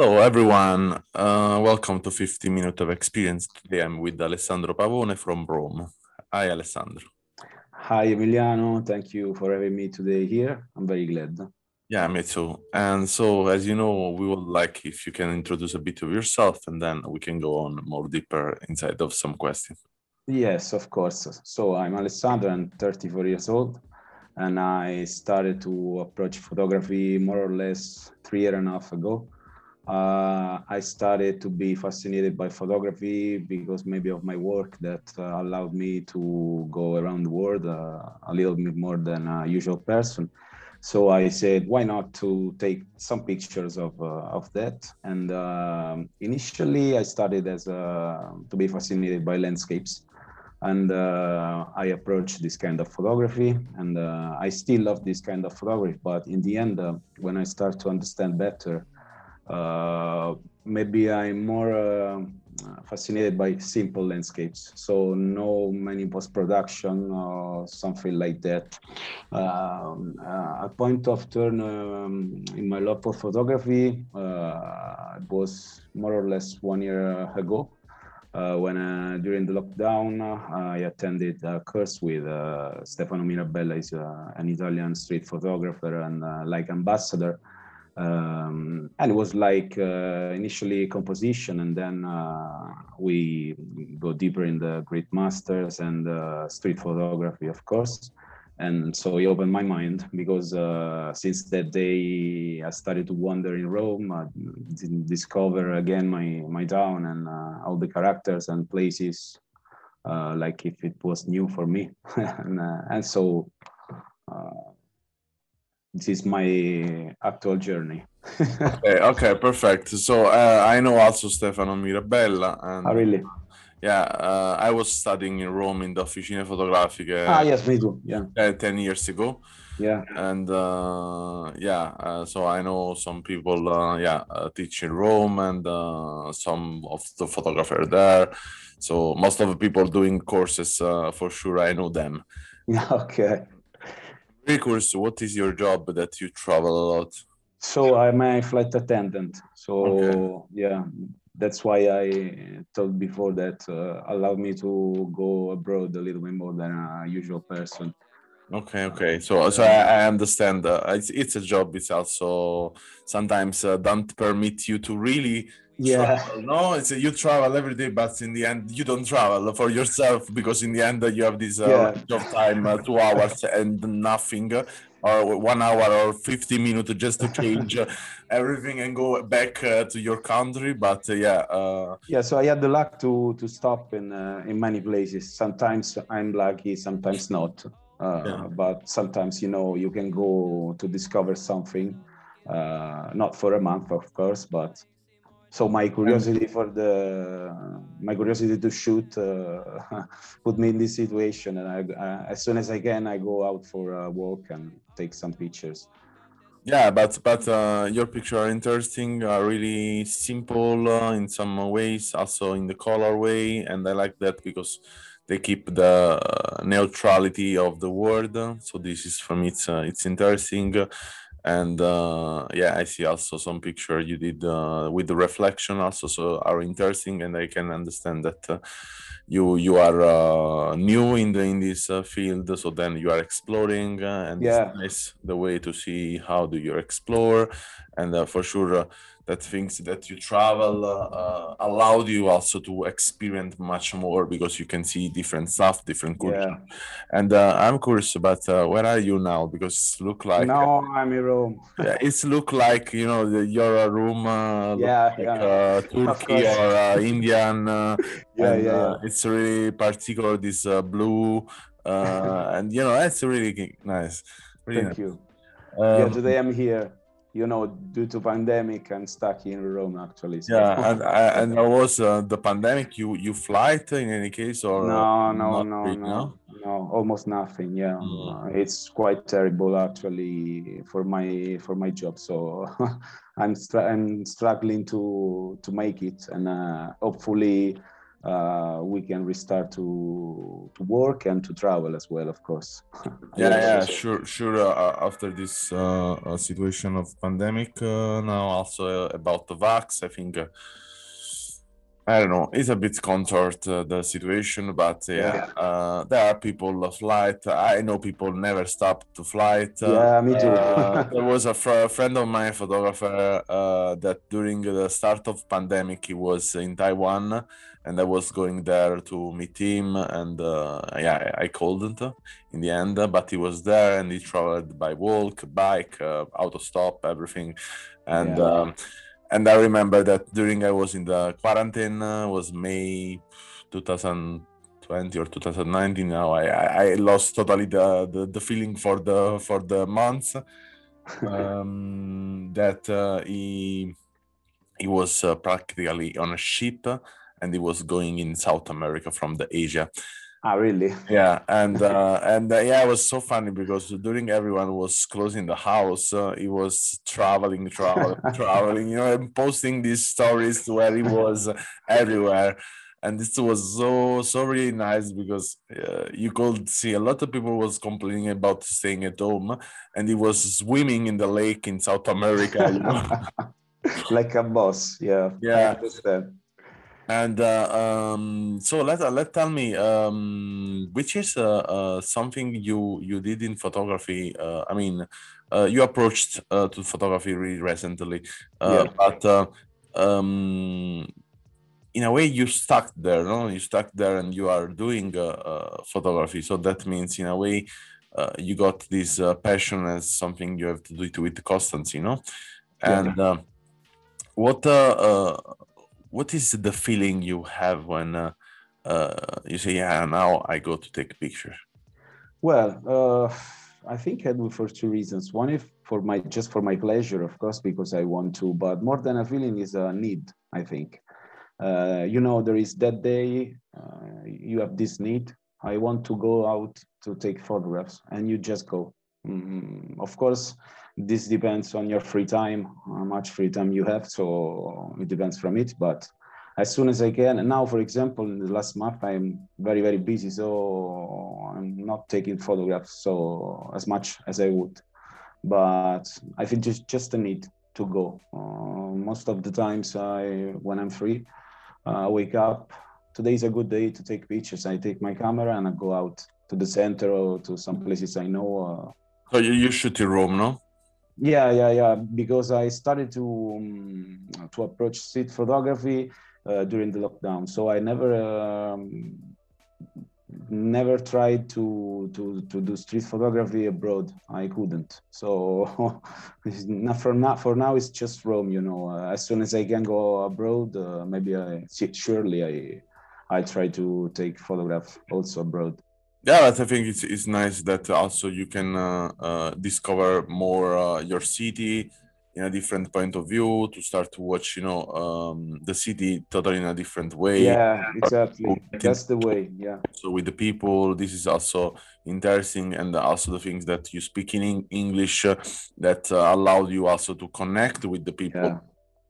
So everyone, uh, welcome to 50 Minutes of Experience. Today I'm with Alessandro Pavone from Rome. Hi Alessandro. Hi Emiliano, thank you for having me today here. I'm very glad. Yeah, me too. And so, as you know, we would like if you can introduce a bit of yourself and then we can go on more deeper inside of some questions. Yes, of course. So I'm Alessandro, I'm 34 years old, and I started to approach photography more or less three year and a half ago. Uh, I started to be fascinated by photography because maybe of my work that uh, allowed me to go around the world uh, a little bit more than a usual person. So I said, why not to take some pictures of uh, of that? And um initially, I started as a, to be fascinated by landscapes, and uh, I approached this kind of photography, and uh, I still love this kind of photography. But in the end, uh, when I start to understand better, uh, maybe I'm more uh, fascinated by simple landscapes. So no many post production or something like that. Um, uh, a point of turn um, in my love for photography uh, was more or less one year ago. Uh, when uh, during the lockdown, uh, I attended a course with uh, Stefano Mirabella, is uh, an Italian street photographer and uh, like ambassador. Um, and it was like uh, initially composition, and then uh, we go deeper in the great masters and uh, street photography, of course. And so it opened my mind because uh, since that day I started to wander in Rome, I didn't discover again my my town and uh, all the characters and places, uh, like if it was new for me. and, and so this is my actual journey. Okay, okay, perfect. So uh, I know also Stefano Mirabella, and oh, really? yeah, uh, I was studying in Rome in the Officine Fotografiche Ah, yes, me too. Yeah, uh, 10 years ago. yeah. And uh, yeah, uh, so I know some people, uh, yeah, uh, teach in Rome and uh, some of the photographer there. So most of the people doing courses, uh, for sure, I know them. Yeah, okay. Curious, what is your job that you travel a lot? So I'm a flight attendant. So Okay. yeah, that's why I told before that uh, allowed me to go abroad a little bit more than a usual person. Okay, okay. So, so I, I understand. Uh, it's it's a job. It's also sometimes uh, don't permit you to really Yeah, travel. No, it's a, you travel every day, but in the end you don't travel for yourself because in the end you have this uh, Yeah. range time, uh, two hours and nothing, or one hour or fifty minutes just to change uh, everything and go back uh, to your country. But uh, yeah, uh, yeah. So I had the luck to to stop in uh, in many places. Sometimes I'm lucky, sometimes not. Uh, Yeah. But sometimes you know you can go to discover something, uh, not for a month, of course, but so my curiosity for the my curiosity to shoot uh, put me in this situation and I, as soon as i can i go out for a walk and take some pictures Yeah, but but uh, your picture are interesting, uh, really simple uh, in some ways, also in the color way, and I like that because they keep the neutrality of the word. So this is for me, it's uh, it's interesting, and uh, yeah, I see also some picture you did uh, with the reflection also, so are interesting, and I can understand that. Uh, you you are uh, new in the in this uh, field so then you are exploring uh, and Yeah. it's nice the way to see how do you explore and uh, for sure uh, that things that you travel uh, uh, allowed you also to experience much more because you can see different stuff different culture yeah and uh, i'm curious about uh, where are you now because look like now i'm in rome yeah, it's look like you know the, your room uh, Yeah, like yeah. uh, Turkey or uh, Indian. Uh, Yeah, and, yeah. It's really particular this uh, blue, uh, and you know that's really nice. Really thank nice. you yeah Um, today i'm here you know, due to pandemic, I'm stuck in Rome actually. so- Yeah, and and there was uh, the pandemic. You you flight in any case or no, no, no, really, no, no, almost nothing. Yeah, Mm. Uh, it's quite terrible actually for my for my job. So I'm str- I'm struggling to to make it, and uh, hopefully uh, we can restart to to work and to travel as well, of course. Yeah, yeah, sure, sure. Uh, after this uh, uh, situation of pandemic, uh, now also uh, about the vax, I think. I don't know. It's a bit contoured uh, the situation, but yeah, Yeah. Uh, there are people of flight. I know people never stop to flight. Uh, Yeah, me too. uh, there was a fr- friend of mine, photographer, uh, that during the start of pandemic he was in Taiwan, and I was going there to meet him, and uh, yeah, I I couldn't in the end, but he was there, and he traveled by walk, bike, uh, auto stop, everything, and. Yeah. Um, and I remember that during I was in the quarantine uh, was May 2020 or 2019. Now I, I, I lost totally the, the the feeling for the for the months um, that uh, he he was uh, practically on a ship and he was going in South America from the Asia ah, really? yeah and uh, and uh, yeah it was so funny because during everyone was closing the house uh, he was traveling traveling traveling you know and posting these stories where he was everywhere and this was so so really nice because uh, you could see a lot of people was complaining about staying at home and he was swimming in the lake in south america you know? like a boss. Yeah. I Yeah. And uh, um, so let uh, let tell me, um, which is uh, uh, something you you did in photography? Uh, I mean, uh, you approached uh, to photography really recently, uh, Yeah. but uh, um, in a way you stuck there, no? You stuck there, and you are doing uh, uh, photography. So that means, in a way, uh, you got this uh, passion as something you have to do it with constancy, no? Yeah. And uh, what what is the feeling you have when uh, uh, you say, "Yeah, now I go to take a picture"? Well, uh, I think I do for two reasons. One is for my just for my pleasure, of course, because I want to. But more than a feeling is a need. I think. Uh, you know, there is that day. Uh, you have this need. I want to go out to take photographs, and you just go. Mm, of course, this depends on your free time, how much free time you have. So it depends from it. But as soon as I can. And now, for example, in the last month, I'm very, very busy, so I'm not taking photographs so as much as I would. But I think just just a need to go. Uh, most of the times, I when I'm free, uh, I wake up. Today is a good day to take pictures. I take my camera and I go out to the center or to some places I know. Uh, So you, you shoot in Rome, no? Yeah, yeah, yeah. Because I started to um, to approach street photography uh, during the lockdown, so I never um, never tried to to to do street photography abroad. I couldn't. So not for now. For now, it's just Rome. You know, uh, as soon as I can go abroad, uh, maybe I surely I I try to take photographs also abroad. Yeah, but I think it's it's nice that also you can uh, uh, discover more uh, your city in a different point of view to start to watch, you know, um, the city totally in a different way. Yeah, exactly. That's the way. Yeah. So with the people, this is also interesting, and also the things that you speak in English uh, that uh, allow you also to connect with the people. Yeah.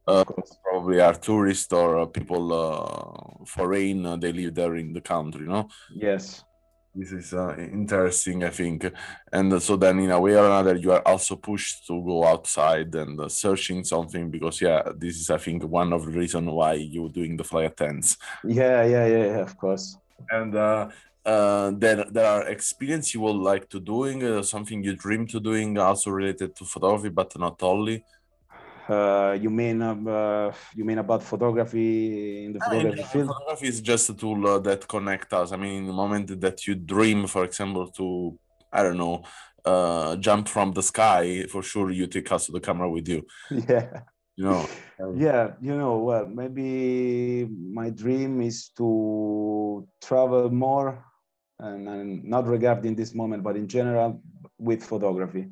Uh. Probably are tourists or uh, people uh, foreign. Uh, they live there in the country, no? Yes. This is uh, interesting, I think. And uh, so then, in a way or another, you are also pushed to go outside and uh, searching something because, yeah, this is, I think, one of the reasons why you're doing the fly attends. Yeah, yeah, yeah, yeah, of course. And uh, uh, there, there are experience you would like to doing, uh, something you dream to doing, also related to photography, but not only. Uh, you mean uh, you mean about photography in the Ah, photography field? photography is just a tool uh, that connects us. I mean, in the moment that you dream, for example, to I don't know, uh, jump from the sky, for sure you take us to the camera with you. Yeah, You know. yeah. You know, well, maybe my dream is to travel more, and, and not regarding this moment, but in general with photography.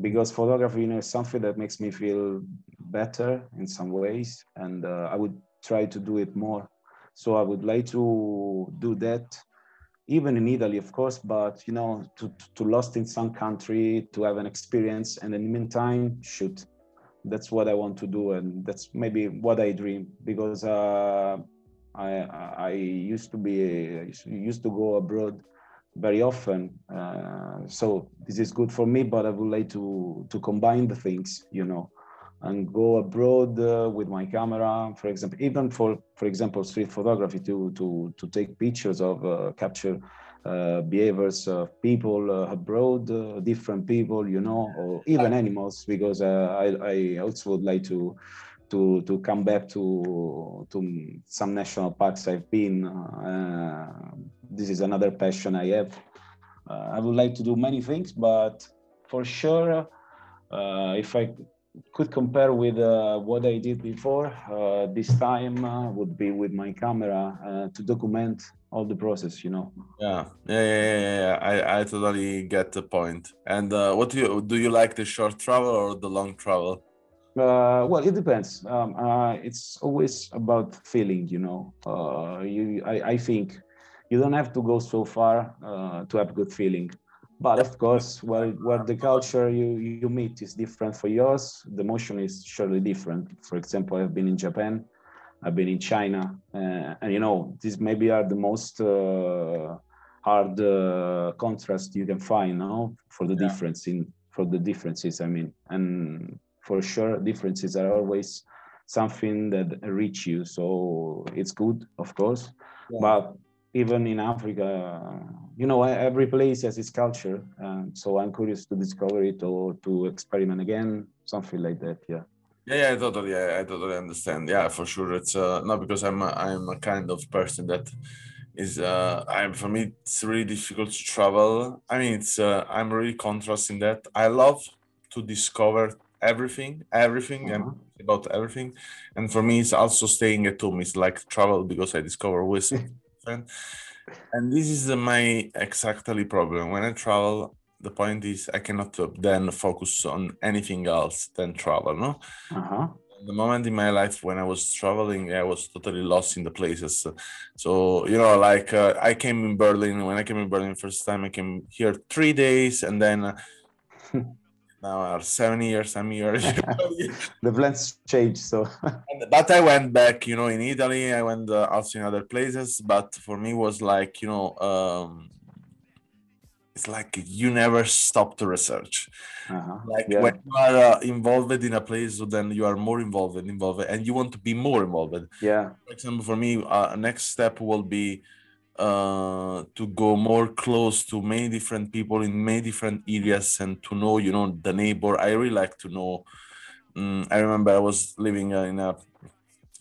Because photography you know is something that makes me feel better in some ways and uh, i would try to do it more. So i would like to do that even in italy of course but you know to, to lost in some country to have an experience and in the meantime shoot. That's what i want to do and that's maybe what i dream because uh, I, I used to be used to go abroad very often. Uh, so this is good for me, but I would like to to combine the things, you know, and go abroad uh, with my camera, for example, even for for example street photography to to to take pictures of uh, capture uh, behaviors of people uh, abroad, uh, different people, you know, or even animals, because I I also would like to to to come back to to some national parks I've been. Uh, this is another passion I have. Uh, I would like to do many things, but for sure, uh, if I could compare with uh, what I did before, uh, this time uh, would be with my camera to document all the process. You know. Yeah, yeah, yeah, yeah. yeah. I I totally get the point. And what do you do? You like the short travel or the long travel? Uh, well, it depends. Um, uh, it's always about feeling, you know. Uh, you, I, I, think you don't have to go so far uh, to have good feeling. But of course, where, where the culture you, you meet is different for yours, the motion is surely different. For example, I've been in Japan, I've been in China, uh, and you know, these maybe are the most uh, hard contrast you can find, no, for the yeah. difference in for the differences. I mean, and for sure differences are always something that reach you so it's good of course yeah. but even in africa you know every place has its culture and so i'm curious to discover it or to experiment again something like that yeah yeah, yeah, I totally, yeah, I totally understand. Yeah, for sure. It's uh, not because I'm, a, I'm a kind of person that is, uh, I'm for me, it's really difficult to travel. I mean, it's, uh, I'm really contrasting that. I love to discover everything, everything, uh-huh. and about everything. And for me, it's also staying at home. It's like travel because I discover wisdom. and this is my exactly problem. When I travel, the point is I cannot then focus on anything else than travel. No. Uh-huh. The moment in my life when I was traveling, I was totally lost in the places. So you know, like uh, I came in Berlin. When I came in Berlin first time, I came here three days, and then. Uh, now are seven years, some years. the plans change, so. but I went back, you know, in Italy. I went uh, also in other places, but for me was like, you know, um, it's like you never stop to research. Uh-huh. Like yeah. when you are uh, involved in a place, then you are more involved and involved, and you want to be more involved. Yeah. For example, for me, uh, next step will be uh, to go more close to many different people in many different areas and to know you know the neighbor i really like to know um, i remember i was living uh, in a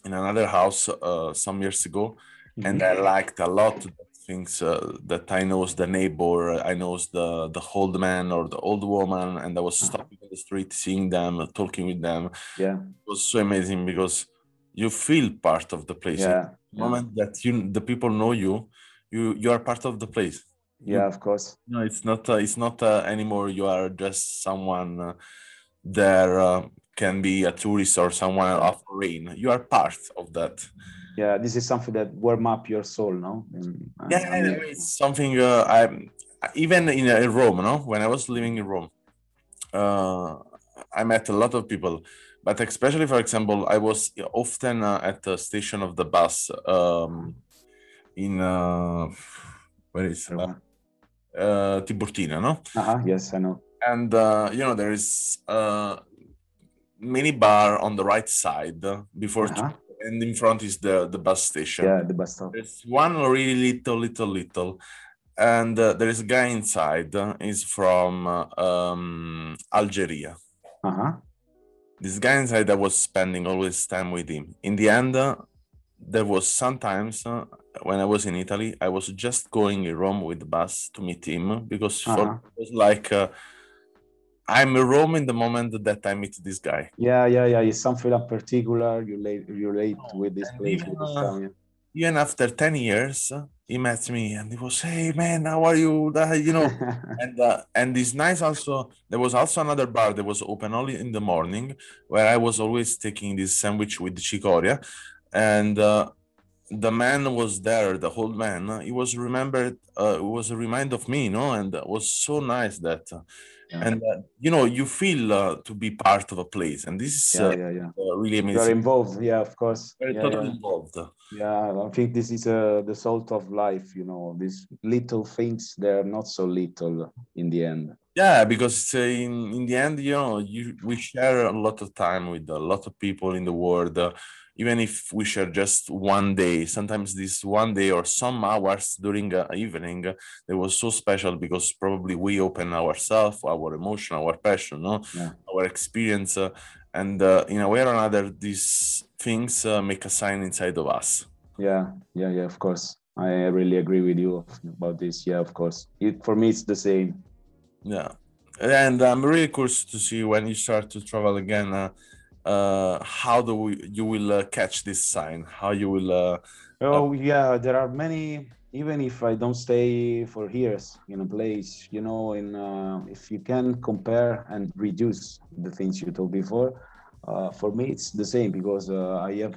in another house uh, some years ago mm-hmm. and i liked a lot things uh, that i knows the neighbor i knows the the old man or the old woman and i was uh-huh. stopping in the street seeing them talking with them yeah it was so amazing because you feel part of the place yeah. the moment that you the people know you you you are part of the place. Yeah of course. No it's not uh, it's not uh, anymore. You are just someone uh, there uh, can be a tourist or someone off rain. You are part of that. Yeah this is something that warm up your soul no? And, yeah I mean, it's something uh, i even in, uh, in rome no? When i was living in rome i met a lot of people. But especially for example i was often at the station of the bus um, in uh, where is uh, uh, Tiburtina, no? Uh-huh, yes, I know. And uh, you know there is a mini bar on the right side before, uh-huh. and in front is the the bus station. Yeah, the bus stop. There's one really little, little, little, and uh, there is a guy inside. Uh, is from uh, um, Algeria. Uh-huh. This guy inside, I was spending always time with him. In the end, uh, there was sometimes uh, when I was in Italy, I was just going in Rome with the bus to meet him because uh-huh. for it was like uh, I'm in Rome in the moment that I meet this guy. Yeah, yeah, yeah. It's something in particular you relate, relate with this place. Even, with uh, even after 10 years he met me and he was hey man how are you you know and uh, and this nice also there was also another bar that was open only in the morning where i was always taking this sandwich with chicoria and uh, the man was there the old man uh, he was remembered uh, it was a reminder of me you know and it was so nice that uh, Yeah. and uh, you know you feel uh, to be part of a place and this is yeah, uh, yeah, yeah. uh, really You are involved. Yeah, of course. very Yeah, totally yeah. involved Yeah, I think this is uh, the salt of life. You know, these little things they're not so little in the end. Yeah, because uh, in in the end, you know, you we share a lot of time with a lot of people in the world. Uh, even if we share just one day, sometimes this one day or some hours during an evening, uh, they was so special because probably we open ourselves, our emotion, our passion, no, Yeah. our experience, uh, and uh, in a way or another, these things uh, make a sign inside of us. Yeah, yeah, yeah. Of course, I really agree with you about this. Yeah, of course. It for me, it's the same. Yeah, and I'm really curious to see when you start to travel again. Uh, uh, how do we, you will uh, catch this sign? How you will? Uh, Oh yeah, there are many. Even if I don't stay for years in a place, you know, in uh, if you can compare and reduce the things you told before, uh, for me it's the same because uh, I have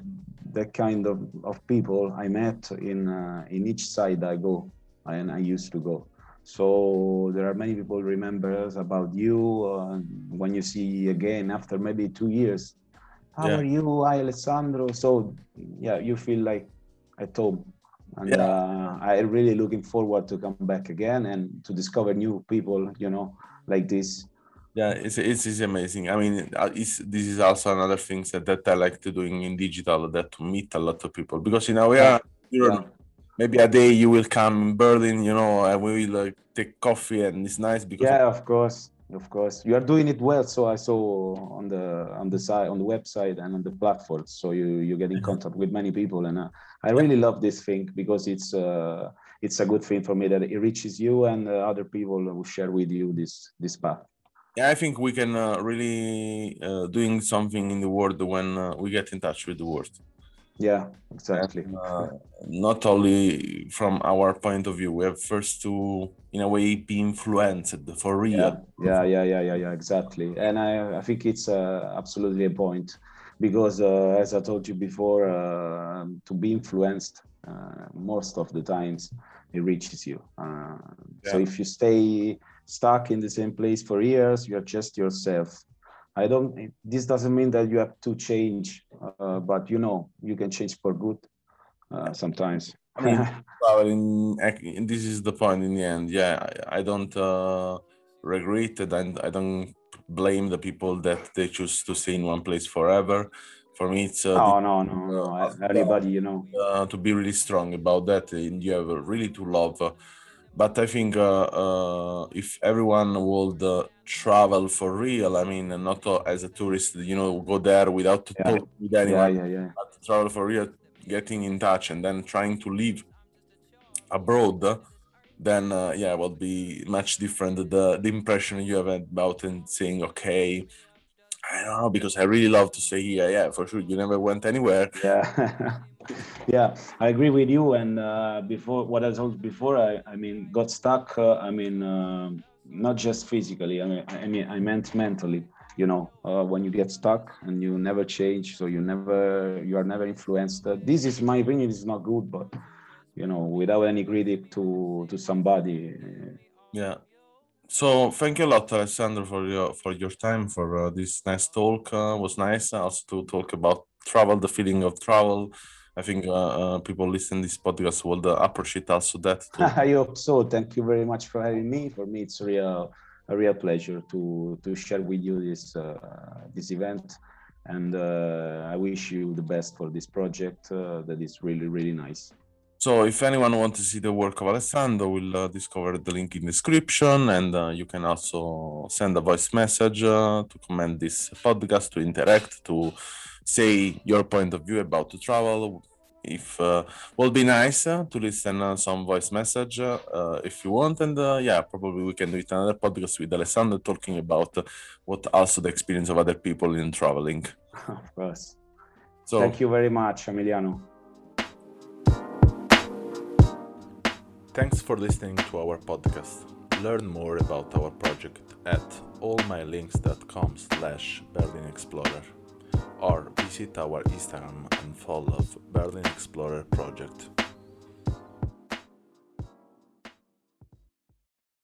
that kind of, of people I met in uh, in each side I go and I used to go. So there are many people remembers about you uh, when you see again after maybe two years. How Yeah. are you, Alessandro? So yeah, you feel like at home. And Yeah. uh, I really looking forward to come back again and to discover new people, you know, like this. yeah, it's, it's it's amazing. I mean, uh, it's, this is also another thing that, that I like to doing in digital that to meet a lot of people because you know we Yeah. are you're, maybe a day you will come in Berlin, you know, and we will uh, take coffee and it's nice because Yeah, of course, of course. You are doing it well. So I saw on the on the side on the website and on the platforms. So you you get in contact with many people, and uh, I really love this thing because it's uh, it's a good thing for me that it reaches you and uh, other people who share with you this this path. yeah, I think we can uh, really uh, doing something in the world when uh, we get in touch with the world. Yeah, exactly. uh, not only from our point of view we have first to in a way be influenced for real. Yeah yeah yeah yeah yeah yeah exactly. And i i think it's uh, absolutely a point because uh, as i told you before uh, to be influenced uh, most of the times it reaches you. Uh, so if you stay stuck in the same place for years you're just yourself i don't this doesn't mean that you have to change uh, but you know you can change for good uh, sometimes. I mean, and this is the point in the end. Yeah i, I don't uh, regret it and i don't blame the people that they choose to stay in one place forever. For me it's uh, no no no no. Uh, everybody you know. uh, to be really strong about that and you have really to love uh, but i think uh, uh, if everyone would uh, travel for real i mean not as a tourist you know go there without to Yeah. talk with anyone yeah yeah. but travel for real getting in touch and then trying to live abroad then uh, yeah would be much different the the impression you have about and saying okay i don't know because i really love to stay here. Yeah for sure you never went anywhere. Yeah yeah i agree with you and uh, before what i told before i i mean got stuck uh, i mean um, not just physically i mean i mean i meant mentally you know uh, when you get stuck and you never change so you never you are never influenced uh, this is my opinion is not good but you know without any critic to to somebody uh, Yeah. So thank you a lot, Alessandro, for your for your time for uh, this nice talk. Uh, was nice also to talk about travel, the feeling of travel. I think uh, uh, people listening this podcast will uh, appreciate also that. too. I hope so. Thank you very much for having me. For me, it's a real a real pleasure to to share with you this uh, this event, and uh, I wish you the best for this project. Uh, that is really really nice. So if anyone wants to see the work of Alessandro, we'll uh, discover the link in description, and uh, you can also send a voice message uh, to comment this podcast, to interact, to say your point of view about to travel. If uh, will be nice uh, to listen uh, some voice message uh, uh, if you want, and uh, yeah, probably we can do it another podcast with Alessandro talking about uh, what also the experience of other people in traveling. of course. So Thank you very much, Emiliano. Thanks for listening to our podcast. Learn more about our project at allmylinks.com slash Berlin Explorer or visit our Instagram and follow Berlin Explorer project.